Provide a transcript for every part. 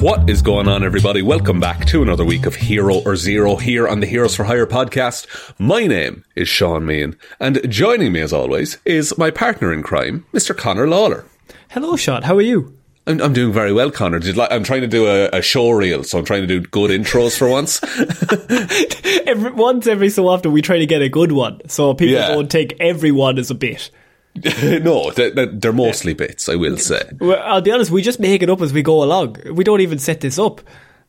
What is going on, everybody? Welcome back to another week of Hero or Zero here on the Heroes for Hire podcast. My name is Shaun Meighan, and joining me, as always, is my partner in crime, Mr. Connor Lawler. Hello, Shaun. How are you? I'm, I'm doing very well, Connor. Like, I'm trying to do a, a show reel, so I'm trying to do good intros for once. every, once every so often, we try to get a good one, so people Yeah. don't take everyone as a bit. no, they, they- they're mostly bits, I will say. Well, I'll be honest, we just make it up as we go along. We don't even set this up.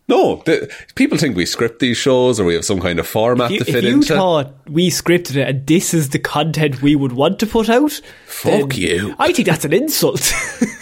No, the, people think we script these shows or we have some kind of format you, to fit if you into. thought we scripted it and this is the content we would want to put out, Fuck you. I think that's an insult.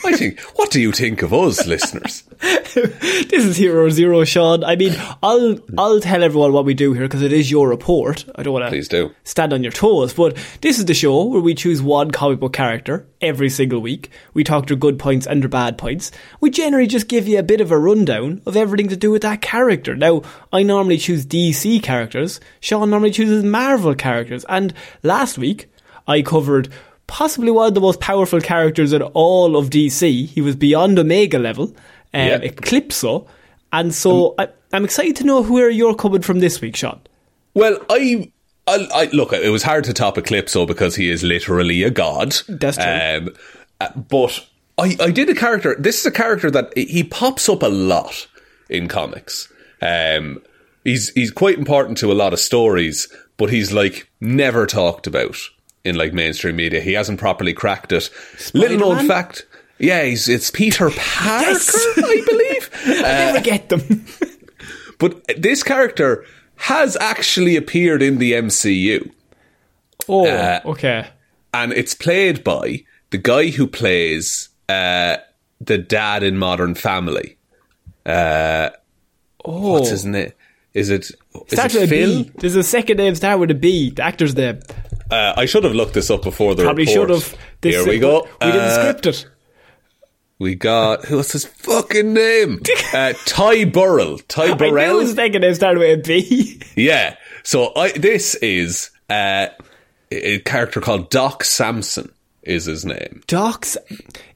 I think, what do you think of us, listeners? this is Hero Zero, Shaun. I mean, I'll I'll tell everyone what we do here because it is your report. I don't want to Please do. stand on your toes, but this is the show where we choose one comic book character every single week. We talk their good points and their bad points. We generally just give you a bit of a rundown of everything to do with that character. Now, I normally choose DC characters. Shaun normally chooses Marvel characters, and last week I covered. Possibly one of the most powerful characters in all of DC. He was beyond Omega level, um, Yeah. Eclipso. And so I, I'm excited to know where you're coming from this week, Shaun. Well, I, I, I look. It was hard to top Eclipso because he is literally a god. That's true. Um, uh, but I, I did a character. This is a character that he pops up a lot in comics. Um, he's he's quite important to a lot of stories, but he's like never talked about in like mainstream media. He hasn't properly cracked it. Little known fact. Yeah, he's it's Peter Parker, I believe. I never get them. But this character has actually appeared in the MCU. oh, Uh, okay. and it's played by the guy who plays uh, the dad in Modern Family. Uh, Oh, what's his name? Is it, is it a Phil? B. There's a second name start with a B. The actor's name. Uh, I should have looked this up before the Probably report. should have. This- Here we go. We didn't Uh, script it. We got what's his fucking name? uh, Ty Burrell. Ty Burrell. I knew his second name started with a B. Yeah. So I, this is uh, a character called Doc Samson. Is his name? Docs.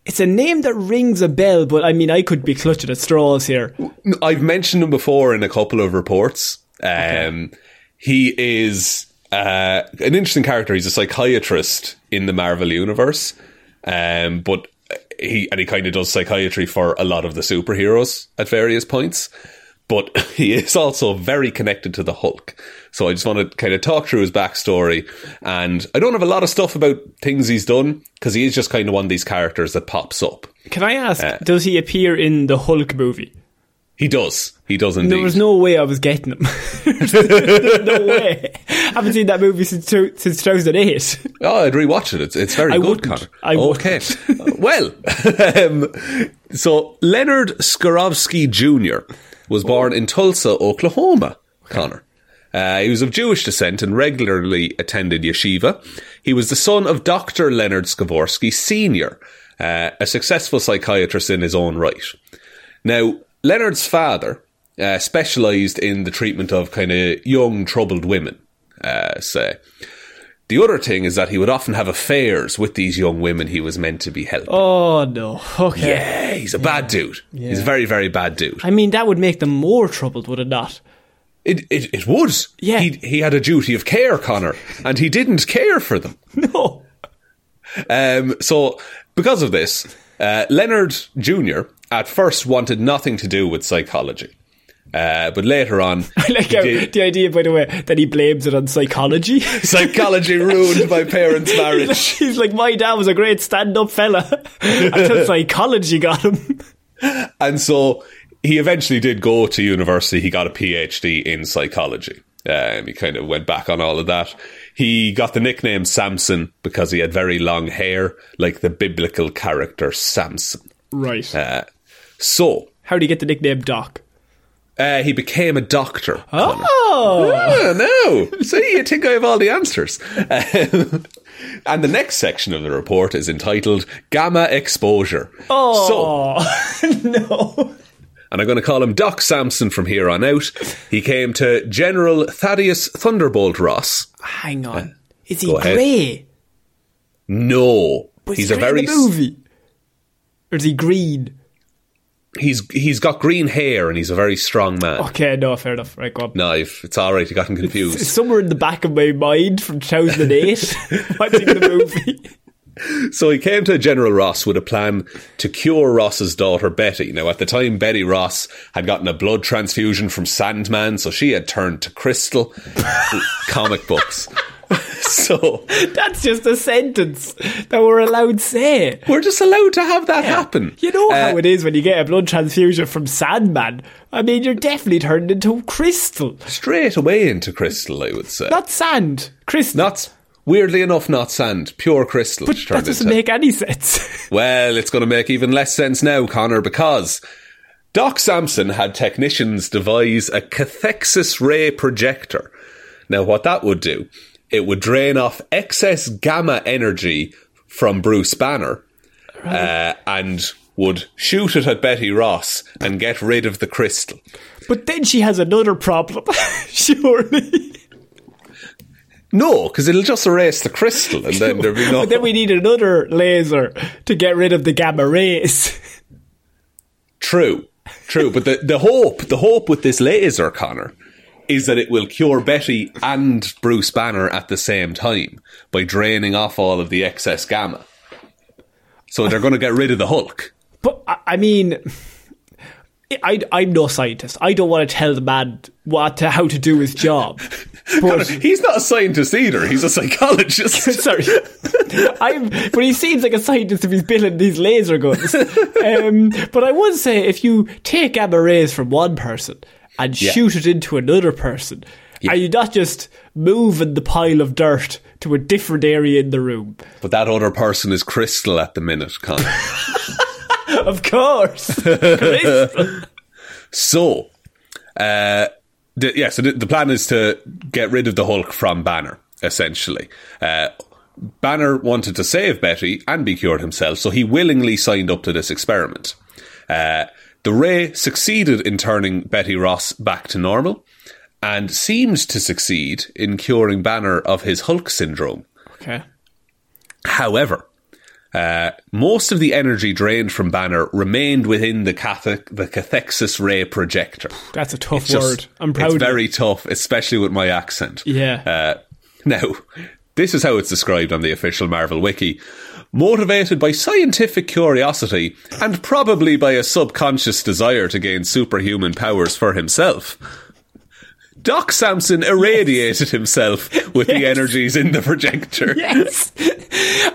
It's a name that rings a bell, but I mean, I could be clutching at straws here. I've mentioned him before in a couple of reports. Um, He is uh, an interesting character. He's a psychiatrist in the Marvel universe, um, but he and he kind of does psychiatry for a lot of the superheroes at various points. But he is also very connected to the Hulk. So I just want to kind of talk through his backstory. And I don't have a lot of stuff about things he's done because he is just kind of one of these characters that pops up. Can I ask, Uh, does he appear in the Hulk movie? He does. He does indeed. There was no way I was getting him. No way. I haven't seen that movie since two, since 2008. Oh, I'd rewatch it. It's, it's very I good. Connor. I okay. well, um, so Leonard Skivorski Jr. was born in Tulsa, Oklahoma, Connor. Uh, he was of Jewish descent and regularly attended yeshiva. He was the son of Dr. Leonard Skivorski Sr., uh, a successful psychiatrist in his own right. Now, Leonard's father uh, specialised in the treatment of kind of young, troubled women, uh, say. The other thing is that he would often have affairs with these young women he was meant to be helping. Oh no. Okay. Yeah, he's a bad dude. He's a very, very bad dude. I mean, that would make them more troubled, would it not? It, it, it would. Yeah. He, he had a duty of care, Connor, and he didn't care for them. No. Um, so, because of this, uh, Leonard Jr. at first wanted nothing to do with psychology. Uh, but later on, I like did- the idea, by the way, that he blames it on psychology. psychology ruined my parents' marriage. He's like, my dad was a great stand-up fella until psychology got him. And so he eventually did go to university. He got a PhD in psychology. Um, he kind of went back on all of that. He got the nickname Samson because he had very long hair, like the biblical character Samson. Right. Uh, so How did you get the nickname Doc? Uh, he became a doctor. Oh, Oh, no. See, you think I have all the answers. Um, and the next section of the report is entitled Gamma Exposure. So, oh, no. and I'm going to call him Doc Samson from here on out. He came to General Thaddeus Thunderbolt Ross. Hang on. Is he grey? No, but he's he a very the movie. Or is he green? He's he's got green hair and he's a very strong man. Okay, no, fair enough. Right, go on. Knife, it's all right. You got him It's confused. somewhere in the back of my mind from 2008, watching the movie. So he came to General Ross with a plan to cure Ross's daughter Betty. Now, at the time, Betty Ross had gotten a blood transfusion from Sandman, so she had turned to Crystal comic books. So That's just a sentence that we're allowed to say. we're just allowed to have that happen. You know Uh, how it is when you get a blood transfusion from Sandman. I mean, you're definitely turned into crystal. straight away into Crystal, I would say. Not sand. Crystal. Not weirdly enough, not sand, pure crystal. but that doesn't into. make any sense. Well, it's going to make even less sense now, Connor, because Doc Samson had technicians devise a cathexis ray projector. Now, what that would do, it would drain off excess gamma energy from Bruce Banner uh, and would shoot it at Betty Ross and get rid of the crystal. but then she has another problem. Surely. No, because it'll just erase the crystal and then there'll be no. But then we need another laser to get rid of the gamma rays. True, true. But the, the hope, the hope with this laser, Connor, is that it will cure Betty and Bruce Banner at the same time by draining off all of the excess gamma. So they're going to get rid of the Hulk. But I, mean, I, I'm no scientist. I don't want to tell the man what to, how to do his job. But he's not a scientist either. He's a psychologist. sorry, I'm. But he seems like a scientist if he's building these laser guns. Um, but I would say if you take gamma rays from one person and Yeah. shoot it into another person, are you not just moving the pile of dirt to a different area in the room? But that other person is Crystal at the minute, Connor. Of course, Crystal. So, uh, the, yeah, so the, the plan is to get rid of the Hulk from Banner, essentially. Uh, Banner wanted to save Betty and be cured himself, so he willingly signed up to this experiment. Uh, the ray succeeded in turning Betty Ross back to normal and seemed to succeed in curing Banner of his Hulk syndrome. Okay. However, uh, most of the energy drained from Banner remained within the, cathec- the cathexis ray projector. That's a tough It's just- word. I'm proud. It's very tough, especially with my accent. Yeah. Uh, now, this is how it's described on the official Marvel wiki. Motivated by scientific curiosity and probably by a subconscious desire to gain superhuman powers for himself, Doc Samson irradiated himself with the energies in the projector. Yes.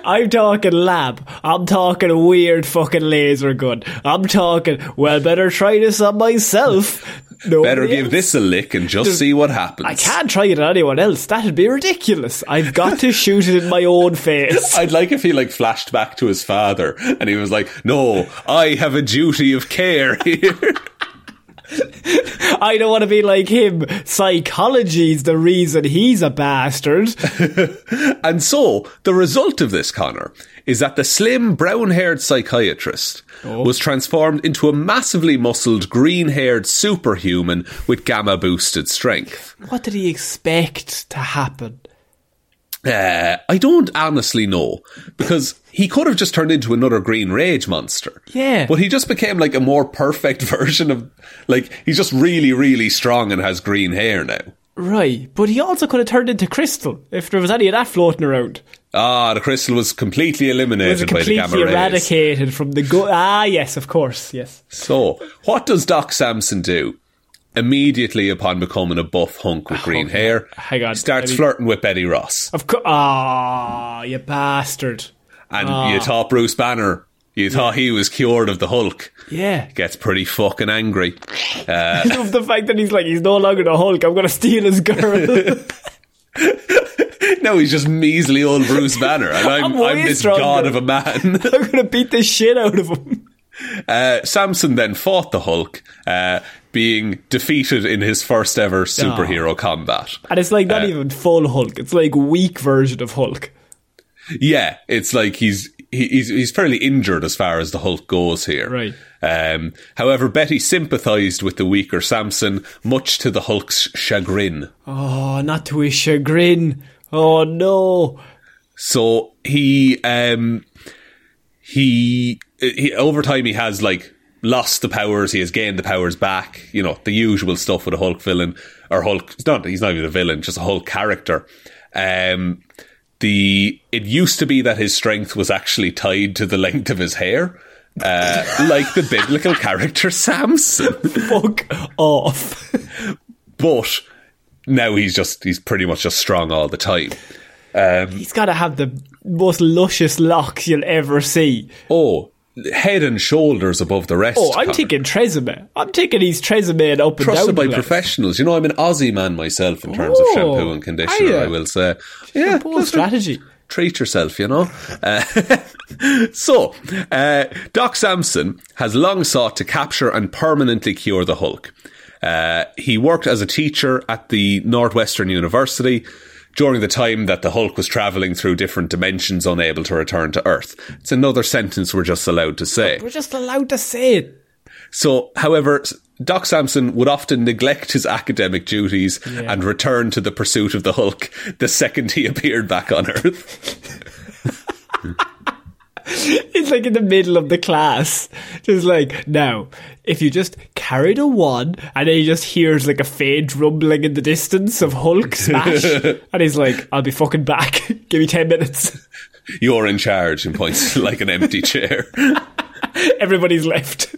I'm talking lab. I'm talking a weird fucking laser gun. I'm talking, well, better try this on myself. Nobody Better give else. this a lick and just see what happens. I can't try it on anyone else. That'd be ridiculous. I've got to shoot it in my own face. I'd like if he like flashed back to his father and he was like, "No, I have a duty of care here." I don't want to be like him. Psychology's the reason he's a bastard. And so, the result of this, Connor, is that the slim, brown haired psychiatrist oh. was transformed into a massively muscled, green haired superhuman with gamma boosted strength. What did he expect to happen? Uh, I don't honestly know, because he could have just turned into another green rage monster. Yeah. But he just became like a more perfect version of, like, he's just really, really strong and has green hair now. Right, but he also could have turned into Crystal if there was any of that floating around. Ah, the crystal was completely It was eliminated by the completely gamma rays. eradicated from the go. Ah, yes, of course, yes. So, what does Doc Samson do? Immediately upon becoming a buff hunk with green Okay. hair, Hang on, he starts I mean- flirting with Betty Ross. Of course. Ah, you bastard. And Ah. you thought Bruce Banner, you thought he was cured of the Hulk. Yeah. Gets pretty fucking angry. I love the fact that he's like, he's no longer the Hulk. I'm going to steal his girl. No, he's just measly old Bruce Banner, and I'm, I'm I'm, this stronger. god of a man. I'm going to beat the shit out of him. Uh, Samson then fought the Hulk, uh, being defeated in his first ever superhero combat. And it's like Uh, not even full Hulk. It's like weak version of Hulk. Yeah, it's like he's he, he's he's fairly injured as far as the Hulk goes here. Right. Um, however, Betty sympathised with the weaker Samson, much to the Hulk's chagrin. Oh, not to his chagrin. Oh no. So he um he, he over time he has like lost the powers, he has gained the powers back, you know, the usual stuff with a Hulk villain or Hulk it's not he's not even a villain, just a Hulk character. Um the it used to be that his strength was actually tied to the length of his hair. Uh, like the biblical character Samson. Fuck off. But now he's just he's pretty much just strong all the time. Um, he's got to have the most luscious locks you'll ever see. Oh, head and shoulders above the rest. Oh, I'm Connor. thinking Tresemme. I'm taking he's Tresemme up and trusted down. by professionals. You know, I'm an Aussie man myself in terms of Oh, shampoo and conditioner. I will say, yeah, strategy. Treat yourself, you know. Uh, so, uh, Doc Samson has long sought to capture and permanently cure the Hulk. Uh, he worked as a teacher at the Northwestern University during the time that the Hulk was traveling through different dimensions, unable to return to Earth. It's another sentence we're just allowed to say. We're just allowed to say it. So, however, Doc Samson would often neglect his academic duties and return to the pursuit of the Hulk the second he appeared back on Earth. It's like in the middle of the class. Just like, now, if you just carried a one and then he just hears like a faint rumbling in the distance of Hulk smash, and he's like, I'll be fucking back. Give me 10 minutes. You're in charge and points like an empty chair. Everybody's left.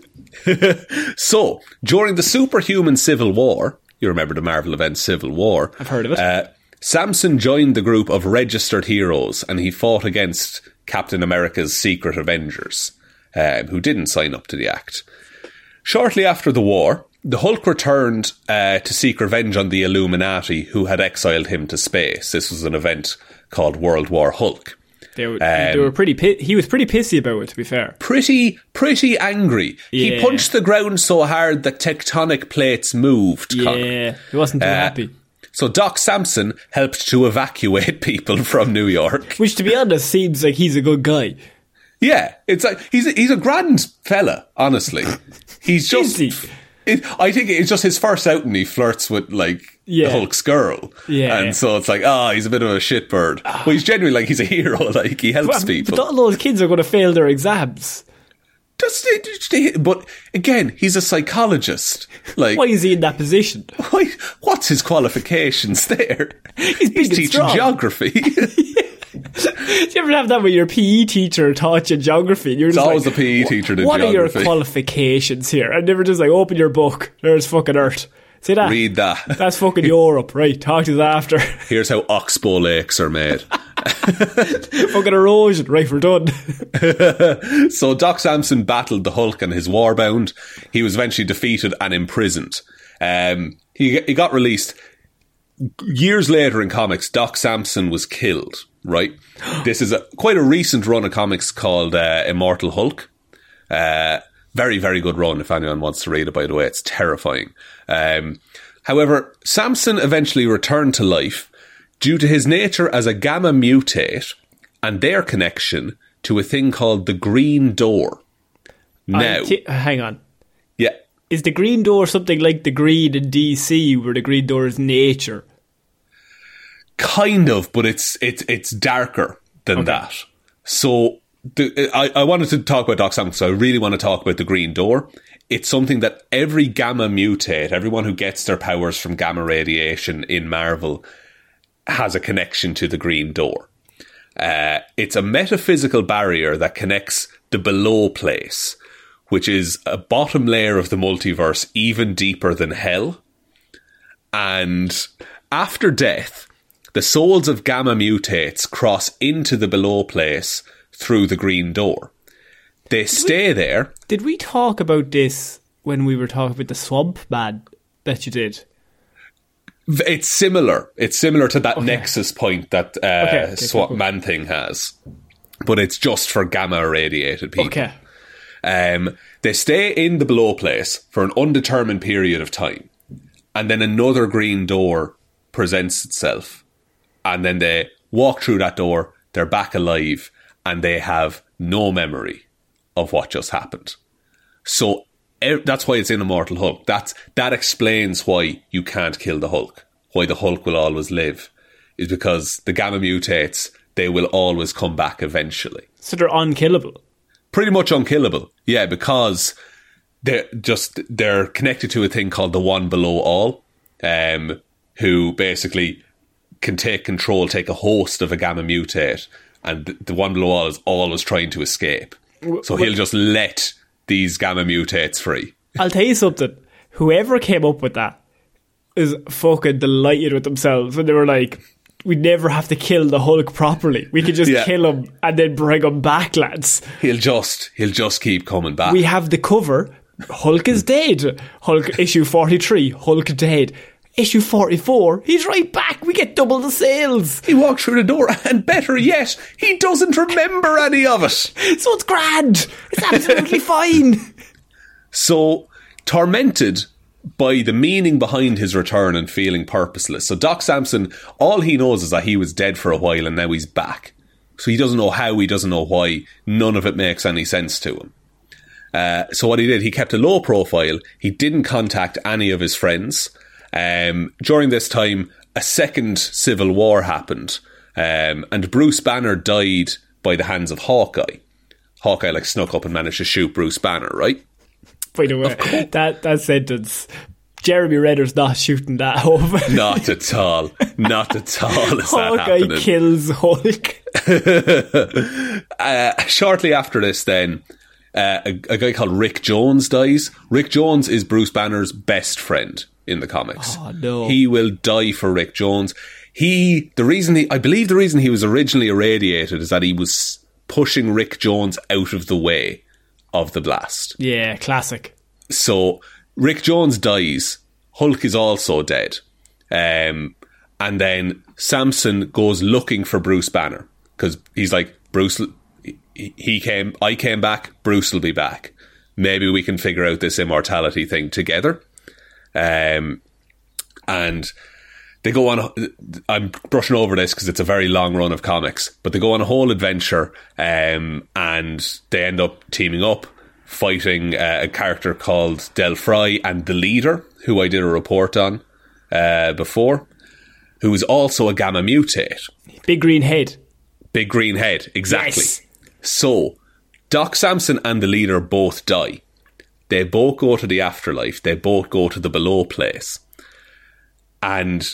So, during the superhuman Civil War, you remember the Marvel event Civil War? I've heard of it. Uh, Samson joined the group of registered heroes and he fought against Captain America's secret Avengers, um, who didn't sign up to the act. Shortly after the war, the Hulk returned uh, to seek revenge on the Illuminati, who had exiled him to space. This was an event called World War Hulk. They were, they were pretty. Pi- he was pretty pissy about it, to be fair. Pretty, pretty angry. He punched the ground so hard that tectonic plates moved. Connor. Yeah, he wasn't too Uh, happy. So Doc Samson helped to evacuate people from New York. Which, to be honest, seems like he's a good guy. Yeah, it's like he's a, he's a grand fella. Honestly, he's just. He? It, I think it's just his first outing. He flirts with like Yeah. the Hulk's girl, Yeah. and so it's like, ah, he's a bit of a shitbird. But he's genuinely like he's a hero. Like he helps But, people. but all those kids are going to fail their exams. Just, but again, he's a psychologist. Like, Why is he in that position? why, what's his qualifications there? He's and teaching strong. geography. Do you ever have that where your PE teacher taught you geography? And you're It's just always like, the PE teacher What are your qualifications here? And they were just like, open your book. There's fucking Earth. See that? Read that. That's fucking Europe, right? Talk to us after. Here's how oxbow lakes are made. fucking erosion, right? We're done. so Doc Samson battled the Hulk and his warbound. He was eventually defeated and imprisoned. Um, he he got released years later in comics. Doc Samson was killed. Right. This is a quite a recent run of comics called uh, Immortal Hulk. Uh, Very, very good run if anyone wants to read it, by the way. It's terrifying. Um, however, Samson eventually returned to life due to his nature as a gamma mutate and their connection to a thing called the Green Door. Now, thi- hang on. yeah, Is the green door something like the green in DC, where the green door is nature? kind of, but it's it's it's darker than that. So the, I, I wanted to talk about Doc Samson, so I really want to talk about the Green Door. It's something that every gamma mutate, everyone who gets their powers from gamma radiation in Marvel, has a connection to the Green Door. Uh, it's a metaphysical barrier that connects the below place, which is a bottom layer of the multiverse, even deeper than hell. And after death, the souls of gamma mutates cross into the below place through the green door. They stay there. Did we talk about this when we were talking about the swamp man that you did? It's similar. It's similar to that nexus point that uh, Okay, okay, Swamp cool, cool. Man thing has, but it's just for gamma irradiated people. Okay. Um, they stay in the below place for an undetermined period of time, and then another green door presents itself, and then they walk through that door. They're back alive, and they have no memory of what just happened. So e- that's why it's in Immortal Hulk. That's that explains why you can't kill the Hulk. Why the Hulk will always live is because the gamma mutates. They will always come back eventually So they're unkillable. pretty much unkillable. Yeah, because they're just they're connected to a thing called the one below all, um, who basically can take control, take a host of a gamma mutate, and the one below all is always trying to escape. So he'll just let these gamma mutates free. I'll tell you something. Whoever came up with that is fucking delighted with themselves when they were like, we never have to kill the Hulk properly. We can just Yeah. kill him and then bring him back, lads. He'll just he'll just keep coming back. We have the cover. Hulk is dead. Hulk issue 43. Hulk dead. Issue 44. He's right back. We get double the sales. he walks through the door, and better yet, he doesn't remember any of it. So it's grand. It's absolutely fine. So tormented by the meaning behind his return and feeling purposeless. So Doc Samson, all he knows is that he was dead for a while and now he's back. So he doesn't know how, he doesn't know why. None of it makes any sense to him. Uh, so what he did, he kept a low profile. He didn't contact any of his friends. Um, during this time, a second civil war happened, um, and Bruce Banner died by the hands of Hawkeye. Hawkeye like snuck up and managed to shoot Bruce Banner, right? By the way, that, that sentence, Jeremy Renner's not shooting that over. Not at all. Not at all is that Hawkeye kills Hulk. uh, shortly after this, then, uh, a, a guy called Rick Jones dies. Rick Jones is Bruce Banner's best friend in the comics. Oh, no. He will die for Rick Jones. He, the reason he, I believe the reason he was originally irradiated is that he was pushing Rick Jones out of the way of the blast. Yeah, classic. So Rick Jones dies. Hulk is also dead. Um, and then Samson goes looking for Bruce Banner because he's like, Bruce, he- he came, I came back, Bruce will be back. Maybe we can figure out this immortality thing together. Um, and they go on. I'm brushing over this because it's a very long run of comics, but they go on a whole adventure, um, and they end up teaming up, fighting uh, a character called Del Fry and the leader, who I did a report on uh, before, who is also a gamma mutate. Big green head. Big green head, exactly. Yes. So, Doc Samson and the leader both die. They both go to the afterlife. They both go to the below place. And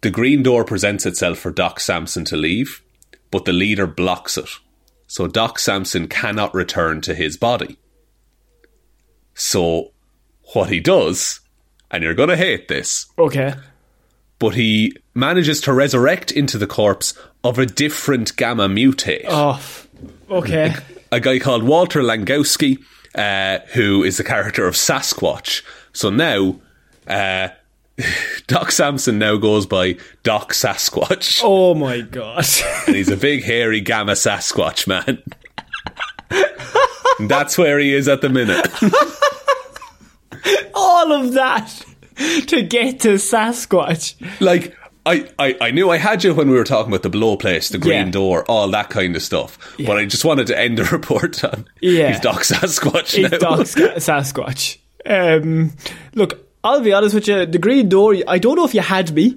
the green door presents itself for Doc Samson to leave, but the leader blocks it. So Doc Samson cannot return to his body. So, what he does, and you're going to hate this, Okay. but he manages to resurrect into the corpse of a different gamma mutate. Oh, okay. A guy called Walter Langowski, uh, who is the character of Sasquatch. So now, uh, Doc Samson now goes by Doc Sasquatch. Oh my god. And he's a big, hairy gamma Sasquatch man. That's where he is at the minute. All of that to get to Sasquatch. like, I, I, I knew I had you when we were talking about the blow place, the green Yeah. door, all that kind of stuff. But I just wanted to end the report on Yeah. he's Doc Sasquatch now. Doc Sasquatch. Um, look, I'll be honest with you. The green door. I don't know if you had me.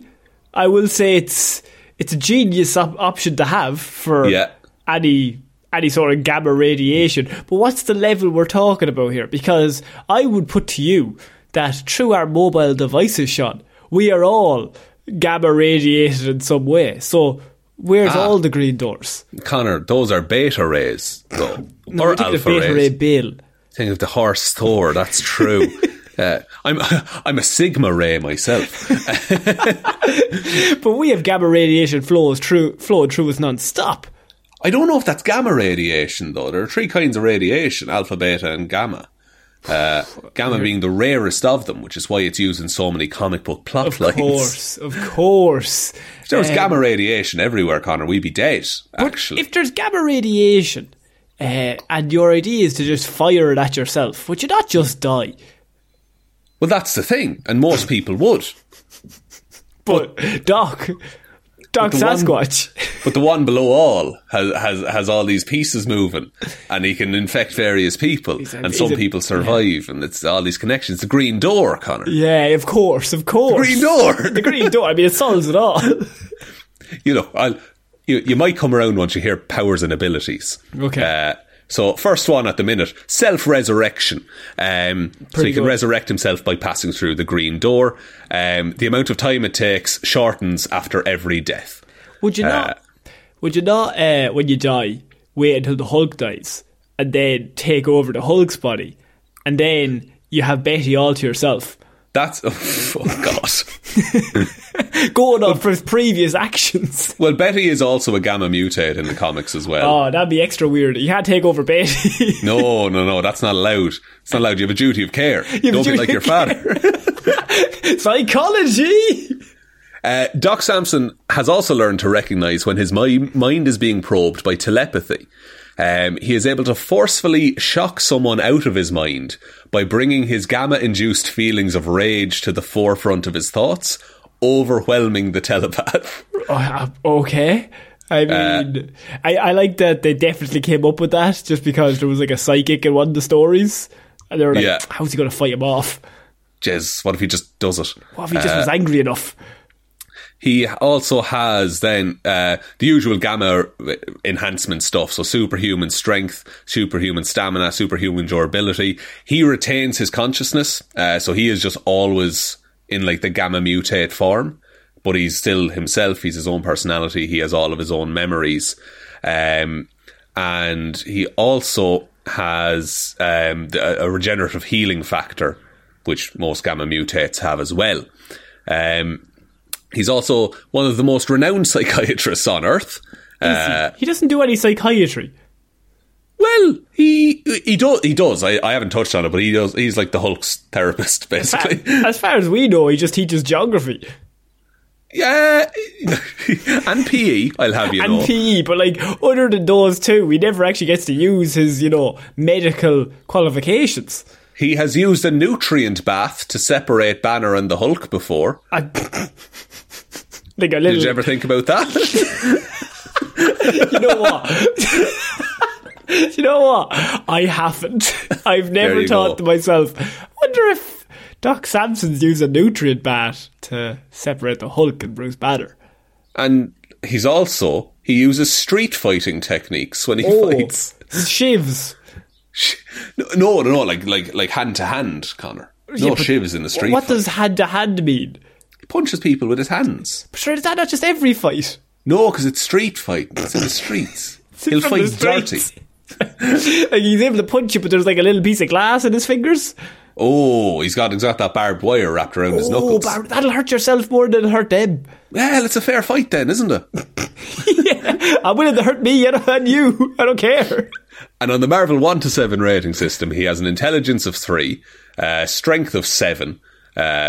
I will say it's it's a genius op- option to have for Yeah. any any sort of gamma radiation. But what's the level we're talking about here? Because I would put to you that through our mobile devices, Shaun, we are all gamma radiated in some way. So where's Ah. all the green doors? Connor, those are beta rays, though. No, or alpha beta rays. ray bill. Think of the horse Thor, that's true. uh, I'm I'm a sigma ray myself. But we have gamma radiation flows through flowing through us non-stop. I don't know if that's gamma radiation though. There are three kinds of radiation: alpha, beta, and gamma. Uh, gamma being the rarest of them, which is why it's used in so many comic book plot Of lines. course, of course. If there was Um, gamma radiation everywhere, Connor, we'd be dead. Actually, If there's gamma radiation, uh, and your idea is to just fire it at yourself, would you not just die? well, that's the thing, and most people would. But Doc, Doc the one- Sasquatch, But the one below all has has has all these pieces moving, and he can infect various people, a- and some a- people survive, and it's all these connections. The green door, Connor. yeah, of course, of course. Green door. the green door. I mean, it solves it all. you know, I'll, you you might come around once you hear powers and abilities. Okay. Uh, so first one at the minute, self resurrection. Um, so he can good. resurrect himself by passing through the green door. Um, the amount of time it takes shortens after every death. Would you not? Would you not? Uh, when you die, wait until the Hulk dies, and then take over the Hulk's body, and then you have Betty all to yourself, That's oh, God. going off for his previous actions. Well, Betty is also a gamma mutate in the comics as well. Oh, that'd be extra weird. You can't take over Betty. No, no, no, that's not allowed. It's not allowed. You have a duty of care. a Don't be like your father. Psychology. Uh, Doc Samson has also learned to recognize when his mi- mind is being probed by telepathy. Um, he is able to forcefully shock someone out of his mind by bringing his gamma induced feelings of rage to the forefront of his thoughts, overwhelming the telepath. Uh, okay. I mean, I, I like that they definitely came up with that just because there was like a psychic in one of the stories. And they were like, Yeah. how's he going to fight him off? Jez, what if he just does it? What if he just was angry enough? He also has then uh, the usual gamma enhancement stuff, so superhuman strength, superhuman stamina, superhuman durability. He retains his consciousness, uh, so he is just always in like the gamma mutate form, but he's still himself. He's his own personality. He has all of his own memories, um, and he also has um, a regenerative healing factor, which most gamma mutates have as well. Um, He's also one of the most renowned psychiatrists on Earth. Uh, he doesn't do any psychiatry. well, he he does. He does. I, I haven't touched on it, but he does. He's like the Hulk's therapist, basically. As far as we know, he just teaches geography yeah, and PE. I'll have you and know. PE, but like other than those two, he never actually gets to use his, you know, medical qualifications. he has used a nutrient bath to separate Banner and the Hulk before. I, like a little, Did you ever think about that? you know what? you know what? I haven't. I've never thought go. to myself, wonder if Doc Samson's used a nutrient bath to separate the Hulk and Bruce Banner. and he's also he uses street fighting techniques when he Oh, fights. shivs. No, no, no, like like like hand to hand, Connor. No Yeah, shivs in the street. What fight. does hand to hand mean? He punches people with his hands. But Sure, is that not just every fight? No, because it's street fighting. It's in the streets. He'll fight dirty. like he's able to punch you, but there's like a little piece of glass in his fingers. Oh, he's got he's got that barbed wire wrapped around his Oh, knuckles. Bar- that'll hurt yourself more than it'll hurt them. well, it's a fair fight then, isn't it? yeah, I'm willing to hurt me and you. I don't care. and on the Marvel one to seven rating system, he has an intelligence of three, uh, strength of seven,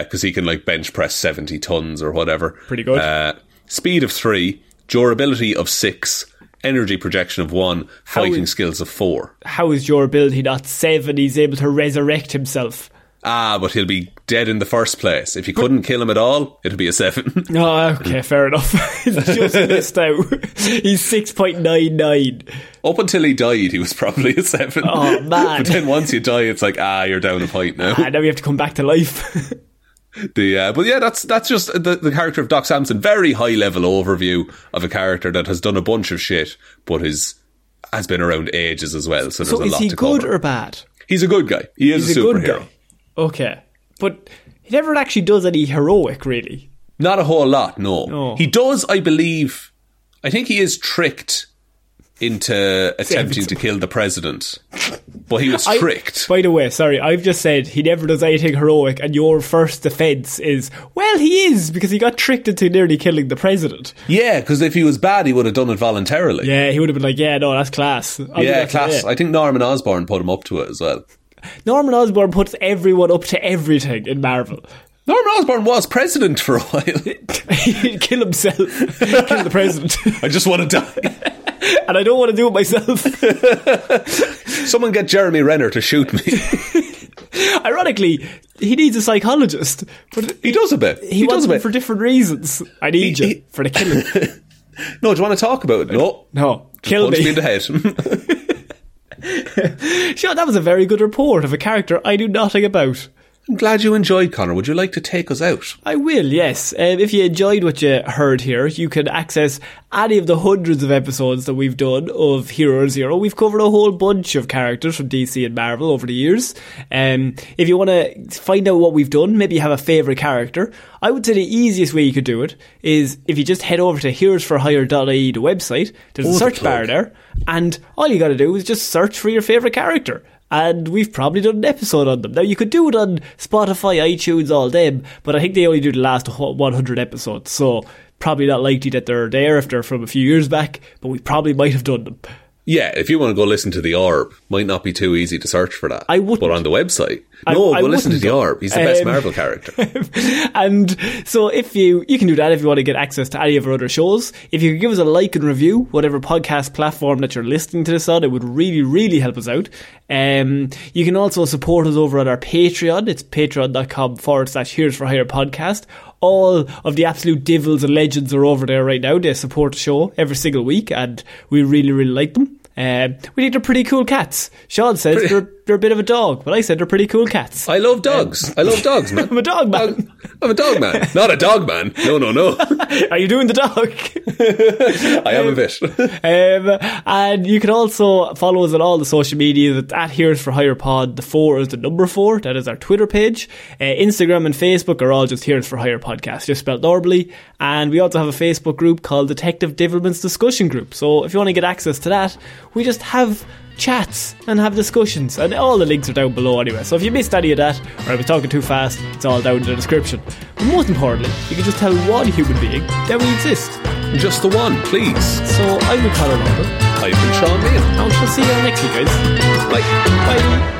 because he can like bench press seventy tons or whatever. Pretty good. Uh, speed of three, durability of six, energy projection of one, fighting is- skills of four. How is your ability not seven? He's able to resurrect himself. Ah, but he'll be dead in the first place. If you couldn't kill him at all, it'll be a seven. Oh, okay, fair enough. He's just missed out. He's 6.99. Up until he died, he was probably a seven. Oh, man. but then once you die, it's like, ah, you're down a point now. And now we have to come back to life. The uh, but yeah, that's that's just the, the character of Doc Samson. Very high level overview of a character that has done a bunch of shit, but is has been around ages as well. So there's so a is lot he to good cover. or bad? He's a good guy. He is He's a a superhero. Okay. But he never actually does any heroic, really. Not a whole lot. No. No. he does. I believe. I think he is tricked into attempting to kill the president, but he was I- tricked. by the way, sorry, I've just said he never does anything heroic, and your first defence is, well, he is, because he got tricked into nearly killing the president. yeah, because if he was bad, he would have done it voluntarily. Yeah, he would have been like, yeah, no, that's class. I'll Yeah, that class. I think Norman Osborn put him up to it as well. Norman Osborn puts everyone up to everything in Marvel. Norman Osborn was president for a while. He'd kill himself, kill the president. I just want to die. and I don't want to do it myself. Someone get Jeremy Renner to shoot me. Ironically, he needs a psychologist, but he does a bit. he, He, does a bit. for different reasons. I need He- you he- for the killing. no, do you want to talk about it? No. No, kill Punch me. me in the head. Sure, that was a very good report of a character I knew nothing about. I'm glad you enjoyed, Connor. Would you like to take us out? I will, yes. Um, if you enjoyed what you heard here, you can access any of the hundreds of episodes that we've done of Hero Zero. We've covered a whole bunch of characters from DC and Marvel over the years. Um, if you want to find out what we've done, maybe you have a favourite character, I would say the easiest way you could do it is if you just head over to heroesforhire.ie, the website, there's Oh, a the search bar there, and all you got to do is just search for your favourite character. And we've probably done an episode on them. Now, you could do it on Spotify, iTunes, all them, but I think they only do the last 100 episodes, so probably not likely that they're there if they're from a few years back, but we probably might have done them. Yeah, if you want to go listen to The Orb, might not be too easy to search for that. I wouldn't. But on the website. I- no, I go listen to The. Orb. He's the best Um, Marvel character. and so if you you can do that if you want to get access to any of our other shows if you could give us a like and review whatever podcast platform that you're listening to this on it would really really help us out um, you can also support us over at our patreon it's patreon.com forward slash heroes for hire podcast all of the absolute divils and legends are over there right now they support the show every single week and we really really like them um, we think they're pretty cool cats. Shaun says they're, they're a bit of a dog, but I said they're pretty cool cats. I love dogs. I love dogs, man. I'm a dog man. I'm a dog man. Not a dog man. No, no, no. Are you doing the dog? I am a bit. Um, and you can also follow us on all the social media at, at Heroes for Hire Pod. The four is the number four. That is our Twitter page. Uh, Instagram and Facebook are all just Heroes for Hire Podcast, just spelled normally. And we also have a Facebook group called Detective Divilment's Discussion Group. So if you want to get access to that, we just have chats and have discussions. And all the links are down below anyway. So if you missed any of that, or I was talking too fast, it's all down in the description. But most importantly, you can just tell one human being that we exist. Just the one, please. So I'm Conor Lambert. I've been Shaun Meal. And we shall see you all next week, guys. Bye. Bye.